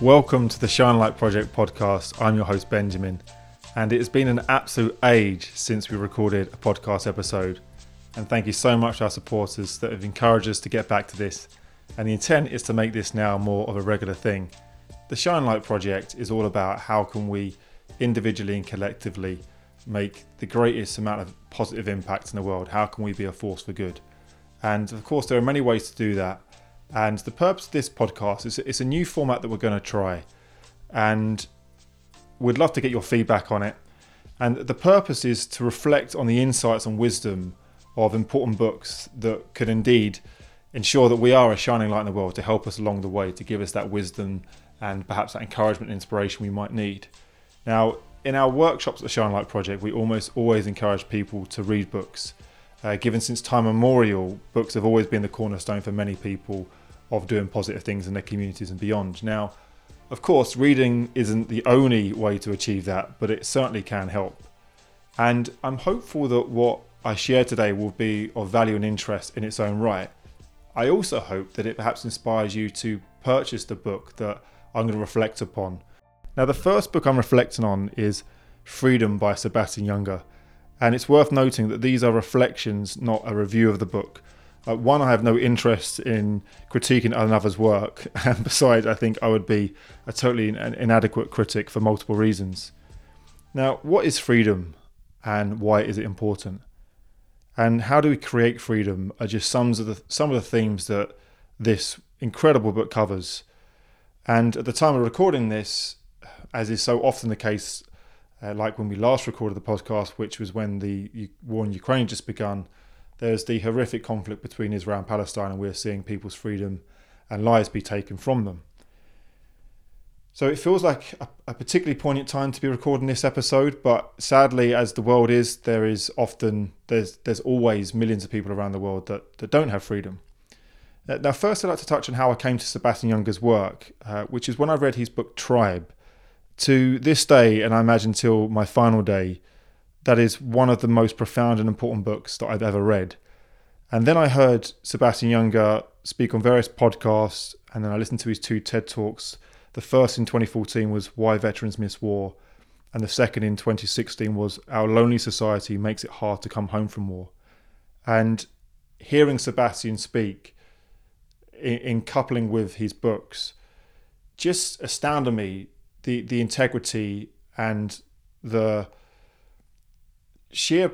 Welcome to the Shine Light Project podcast. I'm your host, Benjamin, and it has been an absolute age since we recorded a podcast episode. And thank you so much to our supporters that have encouraged us to get back to this. And the intent is to make this now more of a regular thing. The Shine Light Project is all about how can we individually and collectively make the greatest amount of positive impact in the world? How can we be a force for good? And of course, there are many ways to do that. And the purpose of this podcast is it's a new format that we're going to try. And we'd love to get your feedback on it. And the purpose is to reflect on the insights and wisdom of important books that could indeed ensure that we are a shining light in the world to help us along the way, to give us that wisdom and perhaps that encouragement and inspiration we might need. Now, in our workshops at the Shine Light Project, we almost always encourage people to read books. Uh, given since time immemorial, books have always been the cornerstone for many people of doing positive things in their communities and beyond. Now, of course, reading isn't the only way to achieve that, but it certainly can help. And I'm hopeful that what I share today will be of value and interest in its own right. I also hope that it perhaps inspires you to purchase the book that I'm going to reflect upon. Now, the first book I'm reflecting on is Freedom by Sebastian Junger. And it's worth noting that these are reflections, not a review of the book. Uh, one, I have no interest in critiquing another's work, and besides, I think I would be a totally inadequate critic for multiple reasons. Now, what is freedom and why is it important? And how do we create freedom are just some of the, some of the themes that this incredible book covers. And at the time of recording this, as is so often the case, uh, like when we last recorded the podcast, which was when the war in Ukraine just begun, there's the horrific conflict between Israel and Palestine, and we're seeing people's freedom and lives be taken from them. So it feels like a, a, particularly poignant time to be recording this episode, but sadly, as the world is, there is often there's there's always millions of people around the world that, that don't have freedom. Uh, now, first, I'd like to touch on how I came to Sebastian Junger's work, uh, which is when I read his book Tribe to this day, and I imagine till my final day, that is one of the most profound and important books that I've ever read. And then I heard Sebastian Junger speak on various podcasts, and then I listened to his two TED Talks. The first in 2014 was Why Veterans Miss War, and the second in 2016 was Our Lonely Society Makes It Hard to Come Home from War. And hearing Sebastian speak in, in coupling with his books just astounded me the the integrity and the sheer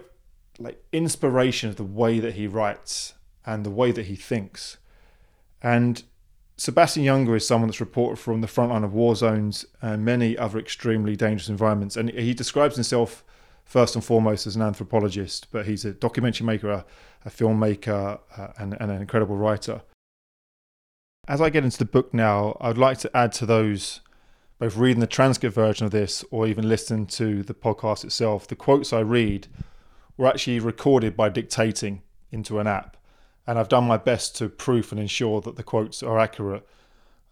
like inspiration of the way that he writes and the way that he thinks. And Sebastian Junger is someone that's reported from the front line of war zones and many other extremely dangerous environments. And he describes himself first and foremost as an anthropologist, but he's a documentary maker, a, a filmmaker, uh, and, and an incredible writer. As I get into the book now, I'd like to add to those both reading the transcript version of this or even listening to the podcast itself, the quotes I read were actually recorded by dictating into an app. And I've done my best to proof and ensure that the quotes are accurate.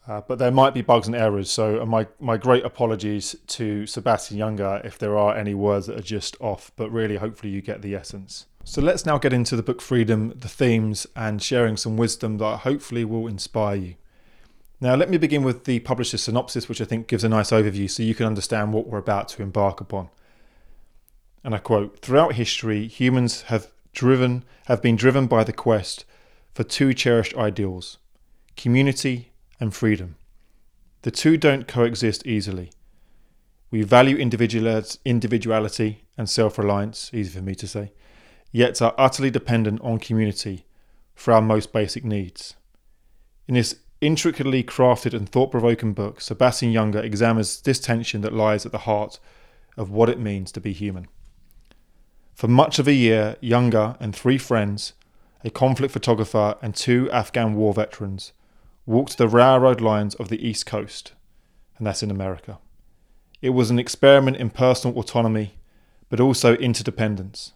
Uh, but there might be bugs and errors, so uh, my, my great apologies to Sebastian Junger if there are any words that are just off, but really, hopefully, you get the essence. So let's now get into the book Freedom, the themes, and sharing some wisdom that hopefully will inspire you. Now, let me begin with the publisher's synopsis, which I think gives a nice overview so you can understand what we're about to embark upon. And I quote Throughout history, humans have driven have been driven by the quest for two cherished ideals community and freedom. The two don't coexist easily. We value individuality and self reliance, easy for me to say, yet are utterly dependent on community for our most basic needs. In this intricately crafted and thought provoking book, Sebastian Junger examines this tension that lies at the heart of what it means to be human. For much of a year, Junger and three friends, a conflict photographer and two Afghan war veterans, walked the railroad lines of the East Coast, and that's in America. It was an experiment in personal autonomy, but also interdependence.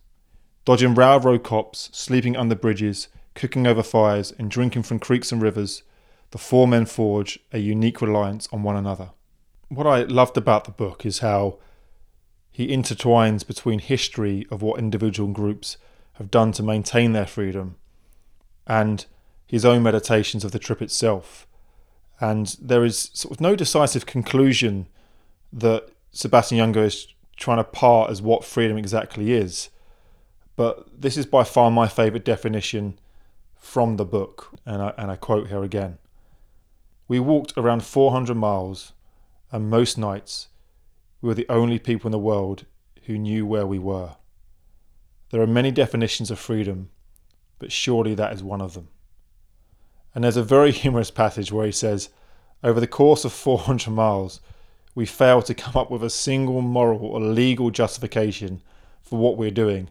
Dodging railroad cops, sleeping under bridges, cooking over fires, and drinking from creeks and rivers the four men forge a unique reliance on one another. What I loved about the book is how he intertwines between history of what individual groups have done to maintain their freedom and his own meditations of the trip itself. And there is sort of no decisive conclusion that Sebastian Junger is trying to part as what freedom exactly is. But this is by far my favourite definition from the book, and I, and I quote here again We walked around 400 miles, and most nights we were the only people in the world who knew where we were. There are many definitions of freedom, but surely that is one of them. And there's a very humorous passage where he says, Over the course of 400 miles, we failed to come up with a single moral or legal justification for what we're doing,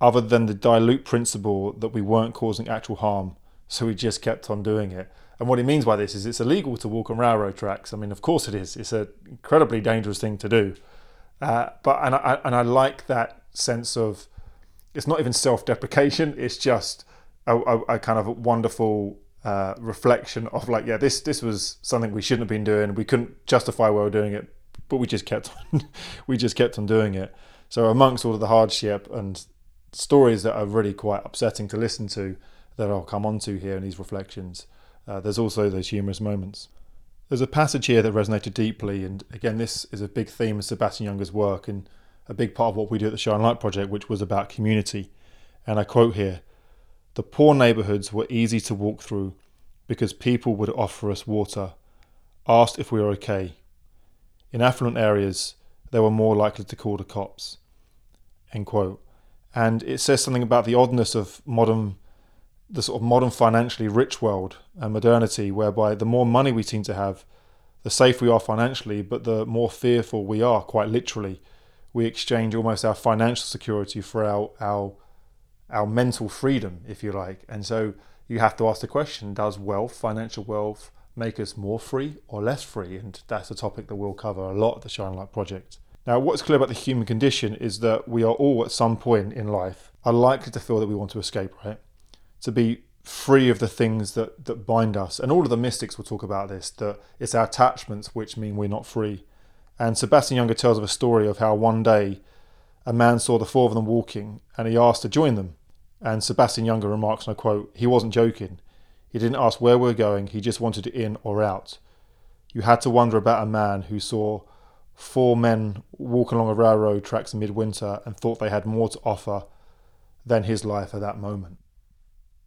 other than the dilute principle that we weren't causing actual harm, so we just kept on doing it. And what he means by this is it's illegal to walk on railroad tracks. I mean, of course it is. It's an incredibly dangerous thing to do. Uh, but and I and I like that sense of it's not even self-deprecation. It's just a, a, a kind of a wonderful uh, reflection of like, yeah, this this was something we shouldn't have been doing. We couldn't justify why we were doing it, but we just kept on, we just kept on doing it. So amongst all of the hardship and stories that are really quite upsetting to listen to, that I'll come on to here in these reflections, uh, there's also those humorous moments. There's a passage here that resonated deeply, and again, this is a big theme of Sebastian Junger's work and a big part of what we do at the Shine Light Project, which was about community. And I quote here the poor neighbourhoods were easy to walk through because people would offer us water, asked if we were okay. In affluent areas, they were more likely to call the cops. End quote. And it says something about the oddness of modern, the sort of modern financially rich world and modernity, whereby the more money we seem to have, the safer we are financially, but the more fearful we are, quite literally. We exchange almost our financial security for our, our our mental freedom, if you like. And so you have to ask the question does wealth, financial wealth, make us more free or less free? And that's a topic that we'll cover a lot at the Shine Light Project. Now, what's clear about the human condition is that we are all at some point in life are likely to feel that we want to escape, right? To be free of the things that, that bind us. And all of the mystics will talk about this, that it's our attachments which mean we're not free. And Sebastian Junger tells of a story of how one day a man saw the four of them walking and he asked to join them. And Sebastian Junger remarks, and I quote, he wasn't joking. He didn't ask where we we're going, he just wanted in or out. You had to wonder about a man who saw four men walk along a railroad tracks in midwinter and thought they had more to offer than his life at that moment.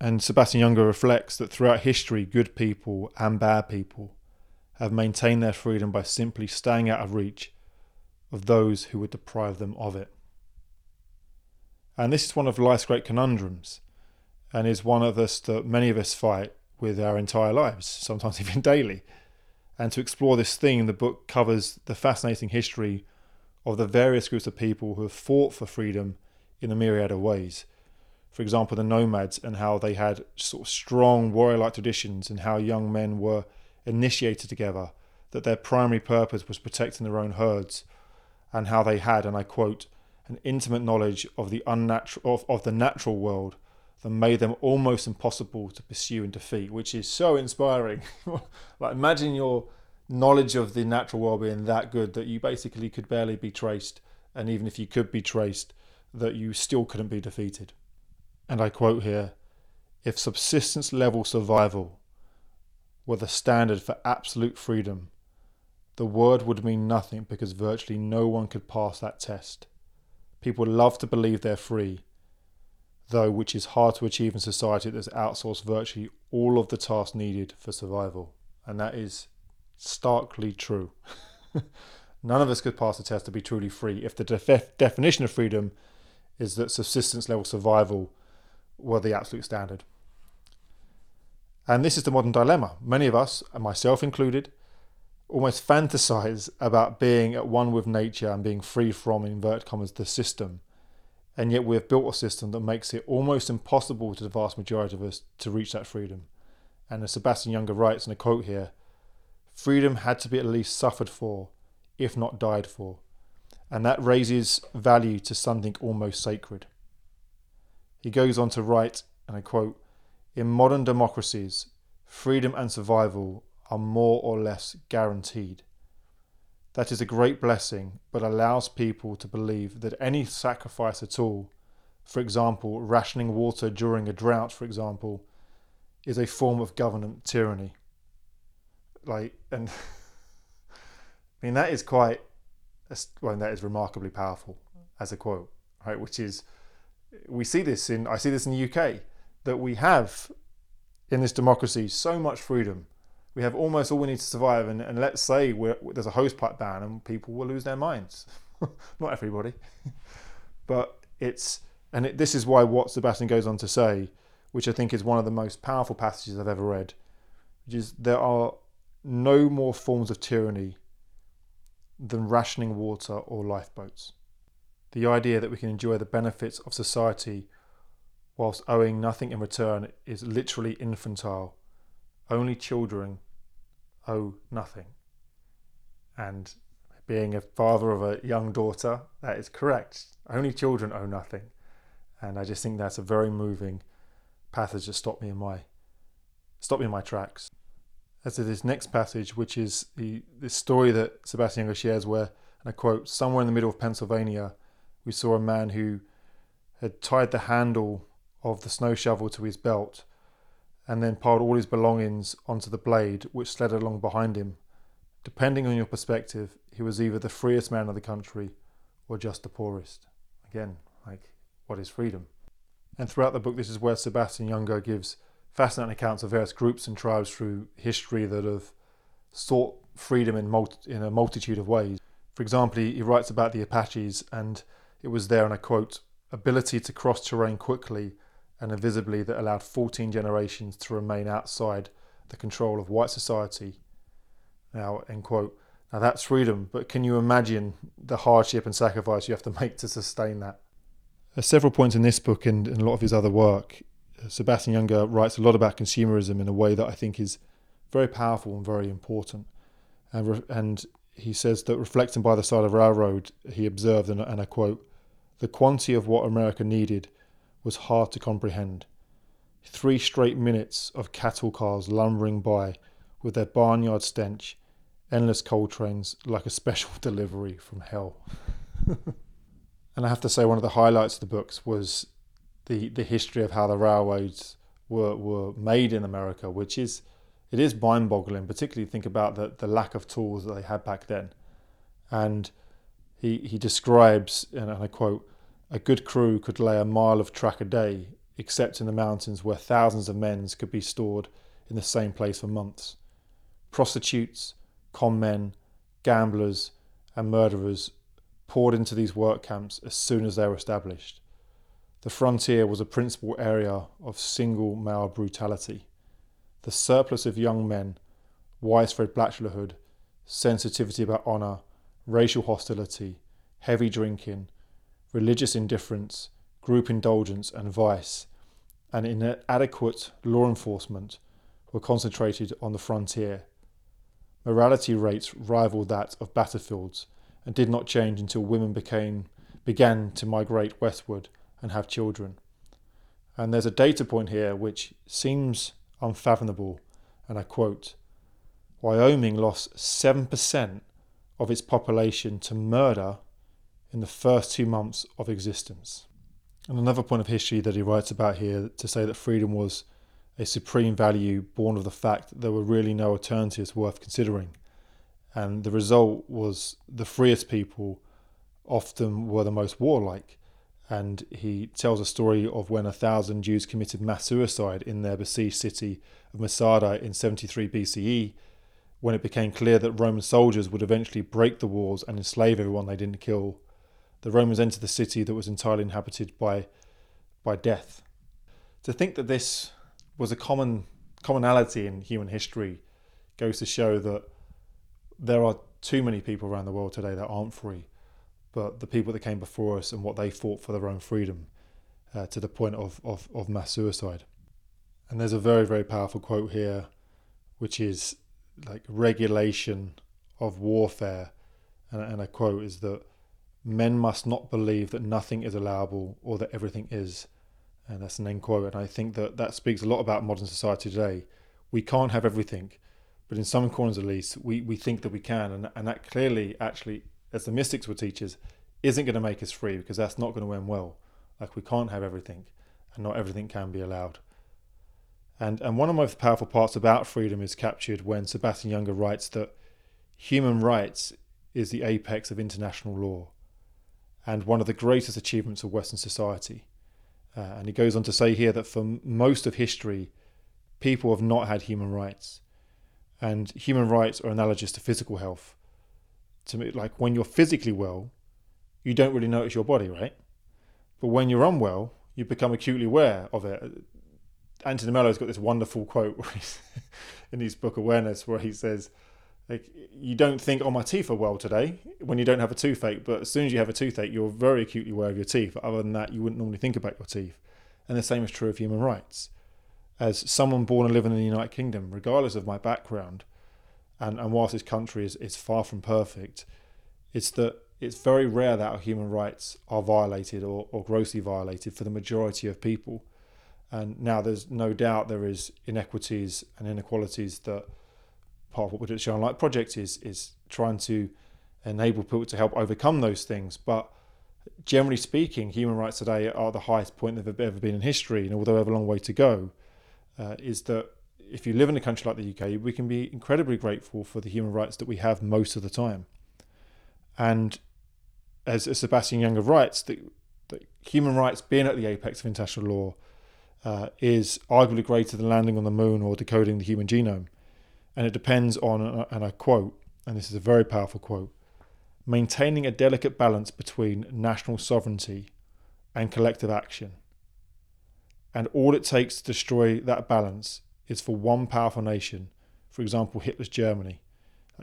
And Sebastian Junger reflects that throughout history, good people and bad people have maintained their freedom by simply staying out of reach of those who would deprive them of it. And this is one of life's great conundrums and is one of us that many of us fight with our entire lives, sometimes even daily. And to explore this theme, the book covers the fascinating history of the various groups of people who have fought for freedom in a myriad of ways. For example, the nomads and how they had sort of strong warrior like traditions and how young men were initiated together, that their primary purpose was protecting their own herds, and how they had, and I quote, an intimate knowledge of the unnatural of, of the natural world that made them almost impossible to pursue and defeat, which is so inspiring. like imagine your knowledge of the natural world being that good that you basically could barely be traced, and even if you could be traced, that you still couldn't be defeated. And I quote here if subsistence level survival were the standard for absolute freedom, the word would mean nothing because virtually no one could pass that test. People love to believe they're free, though, which is hard to achieve in society that's outsourced virtually all of the tasks needed for survival. And that is starkly true. None of us could pass the test to be truly free if the def- definition of freedom is that subsistence level survival were the absolute standard. And this is the modern dilemma. Many of us, and myself included, almost fantasize about being at one with nature and being free from, invert commas, the system. And yet we've built a system that makes it almost impossible to the vast majority of us to reach that freedom. And as Sebastian Junger writes in a quote here, freedom had to be at least suffered for, if not died for. And that raises value to something almost sacred. He goes on to write, and I quote, In modern democracies, freedom and survival are more or less guaranteed. That is a great blessing, but allows people to believe that any sacrifice at all, for example, rationing water during a drought, for example, is a form of government tyranny. like, and I mean that is quite, well, that is remarkably powerful as a quote, right? Which is, we see this in, I see this in the UK, that we have in this democracy so much freedom. We have almost all we need to survive, and, and let's say there's a hose pipe ban and people will lose their minds. Not everybody, but it's and it, this is why what Sebastian goes on to say, which I think is one of the most powerful passages I've ever read, which is there are no more forms of tyranny than rationing water or lifeboats. The idea that we can enjoy the benefits of society whilst owing nothing in return is literally infantile. Only children owe nothing. And being a father of a young daughter, that is correct. Only children owe nothing. And I just think that's a very moving passage that stopped me in my stopped me in my tracks. As to this next passage, which is the this story that Sebastian Junger shares, where and I quote, somewhere in the middle of Pennsylvania, we saw a man who had tied the handle of the snow shovel to his belt and then piled all his belongings onto the blade which slid along behind him. Depending on your perspective, he was either the freest man of the country or just the poorest. Again, like what is freedom. And throughout the book, this is where Sebastian Junger gives fascinating accounts of various groups and tribes through history that have sought freedom in, multi- in a multitude of ways. For example, he writes about the Apaches, and it was there, and I quote, ability to cross terrain quickly and invisibly that allowed 14 generations to remain outside the control of white society. Now, end quote. Now that's freedom, but can you imagine the hardship and sacrifice you have to make to sustain that? At several points in this book and in a lot of his other work, Sebastian Junger writes a lot about consumerism in a way that I think is very powerful and very important. And, re- and he says that reflecting by the side of railroad, he observed, and, and I quote, the quantity of what America needed was hard to comprehend. Three straight minutes of cattle cars lumbering by with their barnyard stench, endless coal trains like a special delivery from hell. And I have to say, one of the highlights of the books was the the history of how the railroads were were made in America, which is it is mind-boggling. Particularly think about the the lack of tools that they had back then. And he he describes, and I quote, a good crew could lay a mile of track a day, except in the mountains where thousands of men could be stored in the same place for months. Prostitutes, con men, gamblers, and murderers poured into these work camps as soon as they were established. The frontier was a principal area of single male brutality. The surplus of young men, widespread bachelorhood, sensitivity about honour, racial hostility, heavy drinking, religious indifference, group indulgence, and vice, and inadequate law enforcement were concentrated on the frontier. Morality rates rivaled that of battlefields and did not change until women became began to migrate westward and have children. And there's a data point here which seems unfathomable, and I quote Wyoming lost 7% of its population to murder in the first two months of existence. And another point of history that he writes about here to say that freedom was a supreme value born of the fact that there were really no alternatives worth considering and the result was the freest people often were the most warlike. And he tells a story of when a thousand Jews committed mass suicide in their besieged city of Masada in 73 BCE, when it became clear that Roman soldiers would eventually break the walls and enslave everyone they didn't kill. The Romans entered the city that was entirely inhabited by, by death. To think that this was a common commonality in human history goes to show that there are too many people around the world today that aren't free, but the people that came before us and what they fought for their own freedom uh, to the point of, of, of mass suicide. And there's a very, very powerful quote here, which is like regulation of warfare. And, and I quote is that men must not believe that nothing is allowable or that everything is. And that's an end quote. And I think that that speaks a lot about modern society today. We can't have everything but in some corners at least, we, we think that we can. And, and that clearly, actually, as the mystics were teachers, isn't going to make us free because that's not going to end well. Like we can't have everything, and not everything can be allowed. And, and one of the most powerful parts about freedom is captured when Sebastian Junger writes that human rights is the apex of international law and one of the greatest achievements of Western society. Uh, and he goes on to say here that for most of history, people have not had human rights. And human rights are analogous to physical health. To me, like when you're physically well, you don't really notice your body, right? But when you're unwell, you become acutely aware of it. Anthony Mello's got this wonderful quote in his book Awareness where he says, like you don't think, oh, my teeth are well today when you don't have a toothache, but as soon as you have a toothache, you're very acutely aware of your teeth. Other than that, you wouldn't normally think about your teeth. And the same is true of human rights. As someone born and living in the United Kingdom, regardless of my background, and, and whilst this country is, is far from perfect, it's that it's very rare that our human rights are violated or, or grossly violated for the majority of people. And now there's no doubt there is inequities and inequalities that part of what we do at Shine Light Project is is trying to enable people to help overcome those things. But generally speaking, human rights today are the highest point they've ever been in history, and although we have a long way to go, uh, is that if you live in a country like the UK, we can be incredibly grateful for the human rights that we have most of the time. And as, as Sebastian Younger writes, that, that human rights being at the apex of international law uh, is arguably greater than landing on the moon or decoding the human genome. And it depends on, and I quote, and this is a very powerful quote maintaining a delicate balance between national sovereignty and collective action. And all it takes to destroy that balance is for one powerful nation, for example, Hitler's Germany.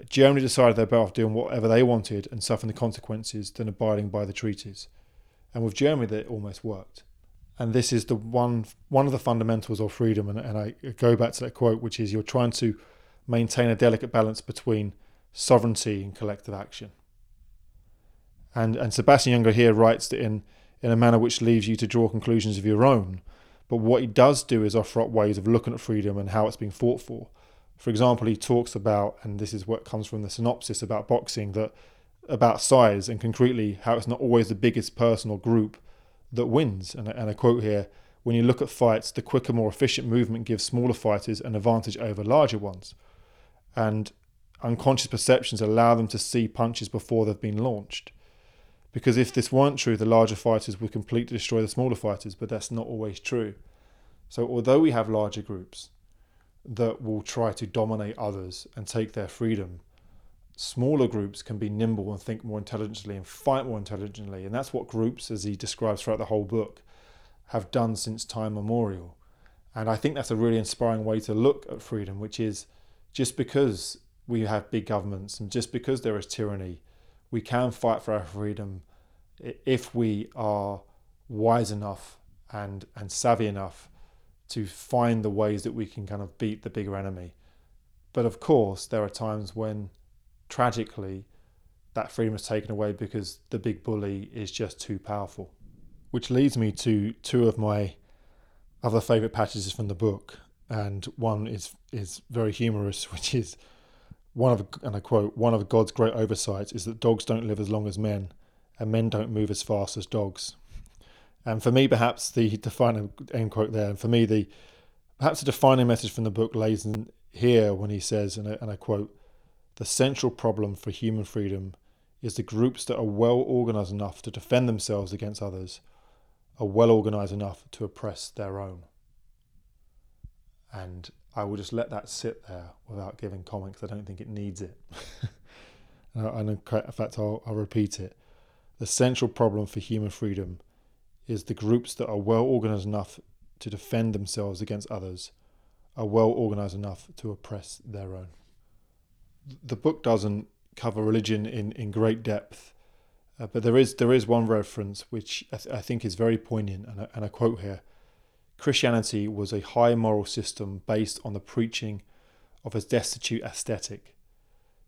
Germany decided they're better off doing whatever they wanted and suffering the consequences than abiding by the treaties. And with Germany, that almost worked. And this is the one one of the fundamentals of freedom. And, and I go back to that quote, which is you're trying to maintain a delicate balance between sovereignty and collective action. And, and Sebastian Junger here writes it in, in a manner which leaves you to draw conclusions of your own. But what he does do is offer up ways of looking at freedom and how it's being fought for. For example, he talks about, and this is what comes from the synopsis about boxing, that about size and concretely how it's not always the biggest person or group that wins. And, and I quote here when you look at fights, the quicker, more efficient movement gives smaller fighters an advantage over larger ones and unconscious perceptions allow them to see punches before they've been launched. Because if this weren't true, the larger fighters would completely destroy the smaller fighters, but that's not always true. So, although we have larger groups that will try to dominate others and take their freedom, smaller groups can be nimble and think more intelligently and fight more intelligently. And that's what groups, as he describes throughout the whole book, have done since time memorial. And I think that's a really inspiring way to look at freedom, which is just because we have big governments and just because there is tyranny, we can fight for our freedom if we are wise enough and, and savvy enough to find the ways that we can kind of beat the bigger enemy. But of course, there are times when tragically that freedom is taken away because the big bully is just too powerful. Which leads me to two of my other favourite passages from the book and one is is very humorous, which is one of and I quote one of God's great oversights is that dogs don't live as long as men, and men don't move as fast as dogs. And for me, perhaps the defining end quote there, and for me the perhaps the defining message from the book lays in here when he says, and I, and I quote, the central problem for human freedom is the groups that are well organized enough to defend themselves against others are well organized enough to oppress their own and I will just let that sit there without giving comment because I don't think it needs it. and in fact, I'll, I'll repeat it. The central problem for human freedom is the groups that are well organized enough to defend themselves against others are well organized enough to oppress their own. The book doesn't cover religion in, in great depth, uh, but there is there is one reference which I, th- I think is very poignant, and I, and I quote here Christianity was a high moral system based on the preaching of a destitute aesthetic,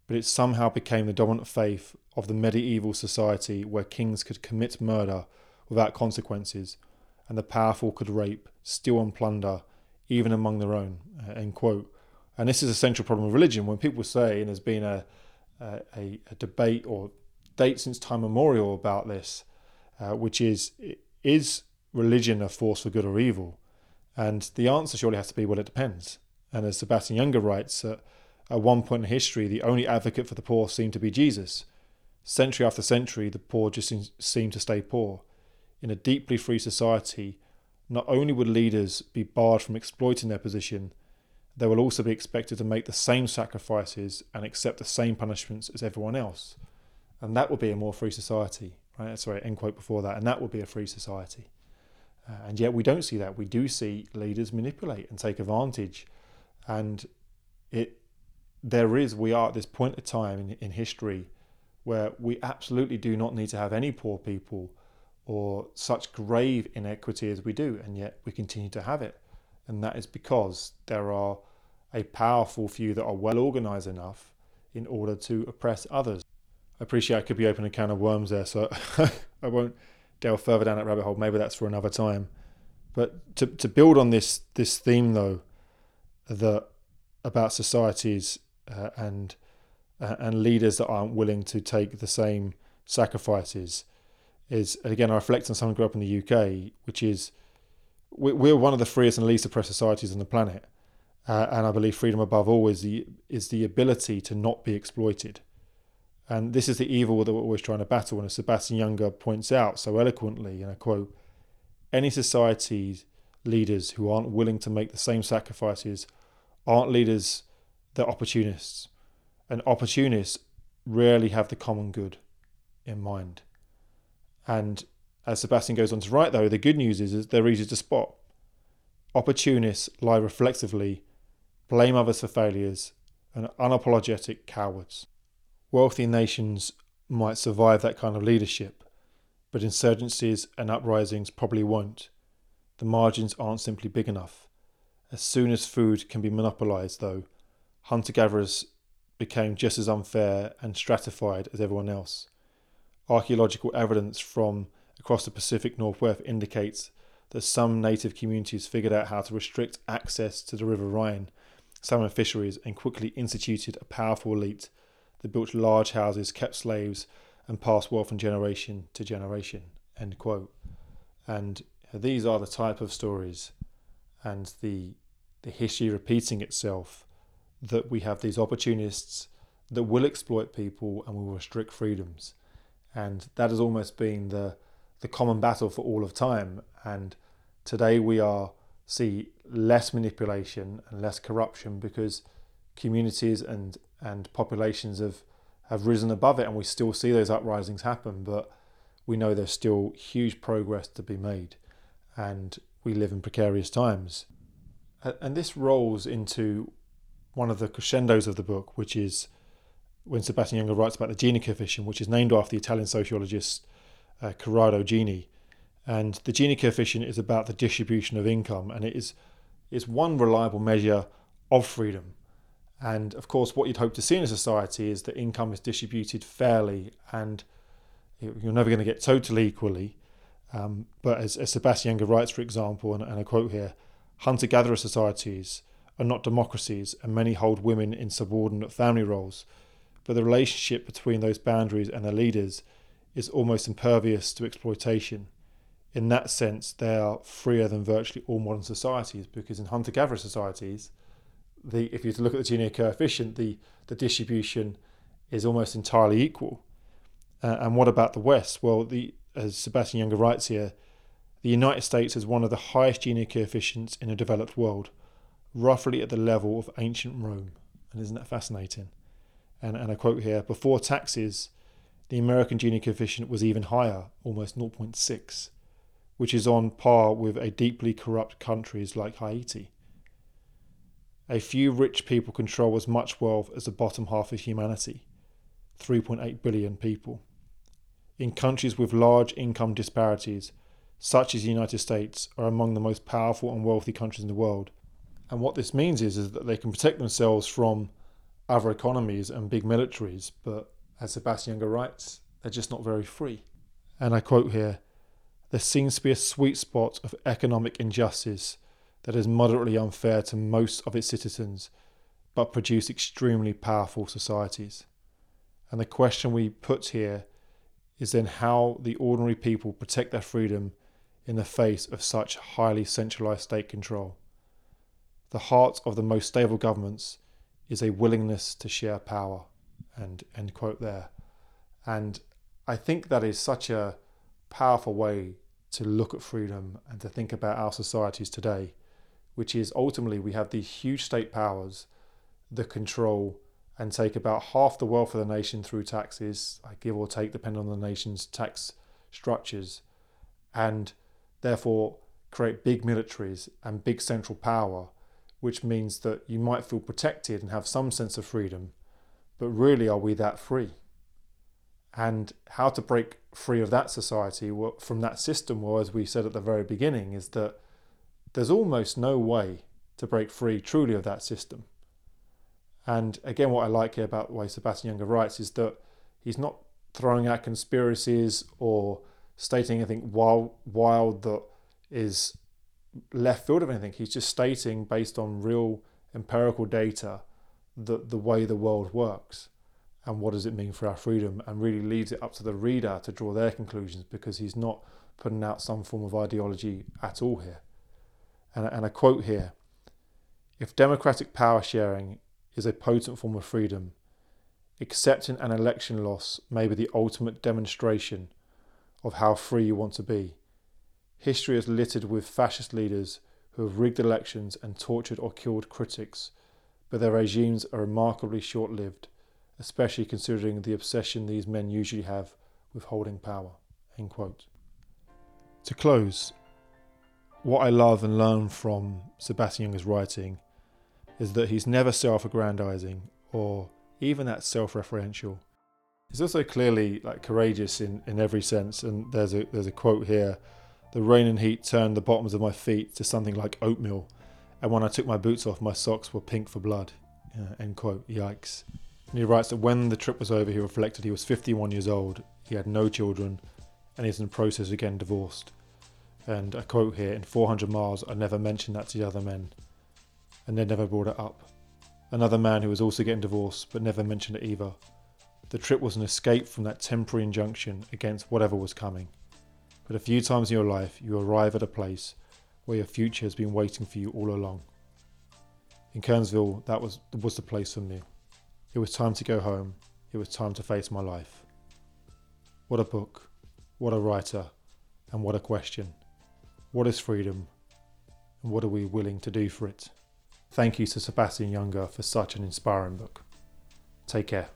but it somehow became the dominant faith of the medieval society where kings could commit murder without consequences and the powerful could rape, steal, and plunder even among their own. Uh, end quote. And this is a central problem of religion. When people say, and there's been a, a, a debate or date since time memorial about this, uh, which is is religion a force for good or evil? And the answer surely has to be well, it depends. And as Sebastian Younger writes, uh, at one point in history, the only advocate for the poor seemed to be Jesus. Century after century, the poor just seemed to stay poor. In a deeply free society, not only would leaders be barred from exploiting their position, they will also be expected to make the same sacrifices and accept the same punishments as everyone else. And that would be a more free society. Right? Sorry, end quote before that. And that would be a free society. Uh, and yet we don't see that. We do see leaders manipulate and take advantage. And it there is, we are at this point of time in, in history where we absolutely do not need to have any poor people or such grave inequity as we do, and yet we continue to have it. And that is because there are a powerful few that are well organized enough in order to oppress others. I appreciate I could be opening a can of worms there, so I won't delve further down that rabbit hole. Maybe that's for another time. But to, to build on this this theme though, that about societies uh, and uh, and leaders that aren't willing to take the same sacrifices is again I reflect on someone who grew up in the UK, which is we're one of the freest and least oppressed societies on the planet, uh, and I believe freedom above all is the is the ability to not be exploited, and this is the evil that we're always trying to battle. And as Sebastian Junger points out so eloquently, and I quote, "Any society's leaders who aren't willing to make the same sacrifices aren't leaders; they're opportunists, and opportunists rarely have the common good in mind." And as Sebastian goes on to write, though, the good news is, is they're easy to spot. Opportunists lie reflexively, blame others for failures, and unapologetic cowards. Wealthy nations might survive that kind of leadership, but insurgencies and uprisings probably won't. The margins aren't simply big enough. As soon as food can be monopolized, though, hunter gatherers became just as unfair and stratified as everyone else. Archaeological evidence from across the Pacific Northwest indicates that some native communities figured out how to restrict access to the riverine salmon fisheries and quickly instituted a powerful elite that built large houses, kept slaves, and passed wealth from generation to generation. End quote. And these are the type of stories and the the history repeating itself that we have these opportunists that will exploit people and will restrict freedoms and that has almost been the the common battle for all of time. And today we are see less manipulation and less corruption because communities and and populations have have risen above it, and we still see those uprisings happen. But we know there's still huge progress to be made, and we live in precarious times. And this rolls into one of the crescendos of the book, which is when Sebastian Junger writes about the Gini coefficient, which is named after the Italian sociologist uh, Corrado Gini. And the Gini coefficient is about the distribution of income, and it is is one reliable measure of freedom. And of course, what you'd hope to see in a society is that income is distributed fairly, and you're never going to get totally equally. Um, but as, as Sebastian Junger writes, for example, and, and I quote here, hunter-gatherer societies are not democracies, and many hold women in subordinate family roles but the relationship between those boundaries and their leaders is almost impervious to exploitation. In that sense, they are freer than virtually all modern societies because in hunter gatherer societies, the, if you look at the Gini coefficient, the, the distribution is almost entirely equal. Uh, and what about the West? Well, the, as Sebastian Younger writes here, the United States has one of the highest Gini coefficients in the developed world, roughly at the level of ancient Rome. And isn't that fascinating? and, and I quote here, before taxes, the American Gini coefficient was even higher, almost 0.6, which is on par with a deeply corrupt countries like Haiti. A few rich people control as much wealth as the bottom half of humanity, 3.8 billion people. In countries with large income disparities, such as the United States, are among the most powerful and wealthy countries in the world. And what this means is, is that they can protect themselves from other economies and big militaries, but as Sebastian Junger writes, they're just not very free. And I quote here there seems to be a sweet spot of economic injustice that is moderately unfair to most of its citizens, but produce extremely powerful societies. And the question we put here is then how the ordinary people protect their freedom in the face of such highly centralized state control. The heart of the most stable governments is a willingness to share power. And end quote there. And I think that is such a powerful way to look at freedom and to think about our societies today, which is ultimately we have these huge state powers that control and take about half the wealth of the nation through taxes, I give or take, depending on the nation's tax structures, and therefore create big militaries and big central power, which means that you might feel protected and have some sense of freedom, but really, are we that free? And how to break free of that society from that system, well, as we said at the very beginning, is that there's almost no way to break free truly of that system. And again, what I like here about the way Sebastian Junger writes is that he's not throwing out conspiracies or stating anything wild, wild that is left field of anything. He's just stating, based on real empirical data, that the way the world works and what does it mean for our freedom, and really leaves it up to the reader to draw their conclusions because he's not putting out some form of ideology at all here. And, and a quote here If democratic power sharing is a potent form of freedom, accepting an election loss may be the ultimate demonstration of how free you want to be. History is littered with fascist leaders who have rigged elections and tortured or killed critics, but their regimes are remarkably short lived especially considering the obsession these men usually have with holding power. End quote. To close, what I love and learn from Sebastian Junger's writing is that he's never self aggrandizing or even that self referential. He's also clearly like courageous in, in every sense, and there's a there's a quote here the rain and heat turned the bottoms of my feet to something like oatmeal, and when I took my boots off, my socks were pink for blood. Yeah, end quote. Yikes. And he writes that when the trip was over, he reflected he was 51 years old, he had no children, and he's in the process of getting divorced. And I quote here In 400 miles, I never mentioned that to the other men, and they never brought it up. Another man who was also getting divorced, but never mentioned it either. The trip was an escape from that temporary injunction against whatever was coming. But a few times in your life, you arrive at a place where your future has been waiting for you all along. In Kernsville, that was, was the place for me. It was time to go home. It was time to face my life. What a book. What a writer. And what a question. What is freedom? And what are we willing to do for it? Thank you to Sebastian Junger for such an inspiring book. Take care.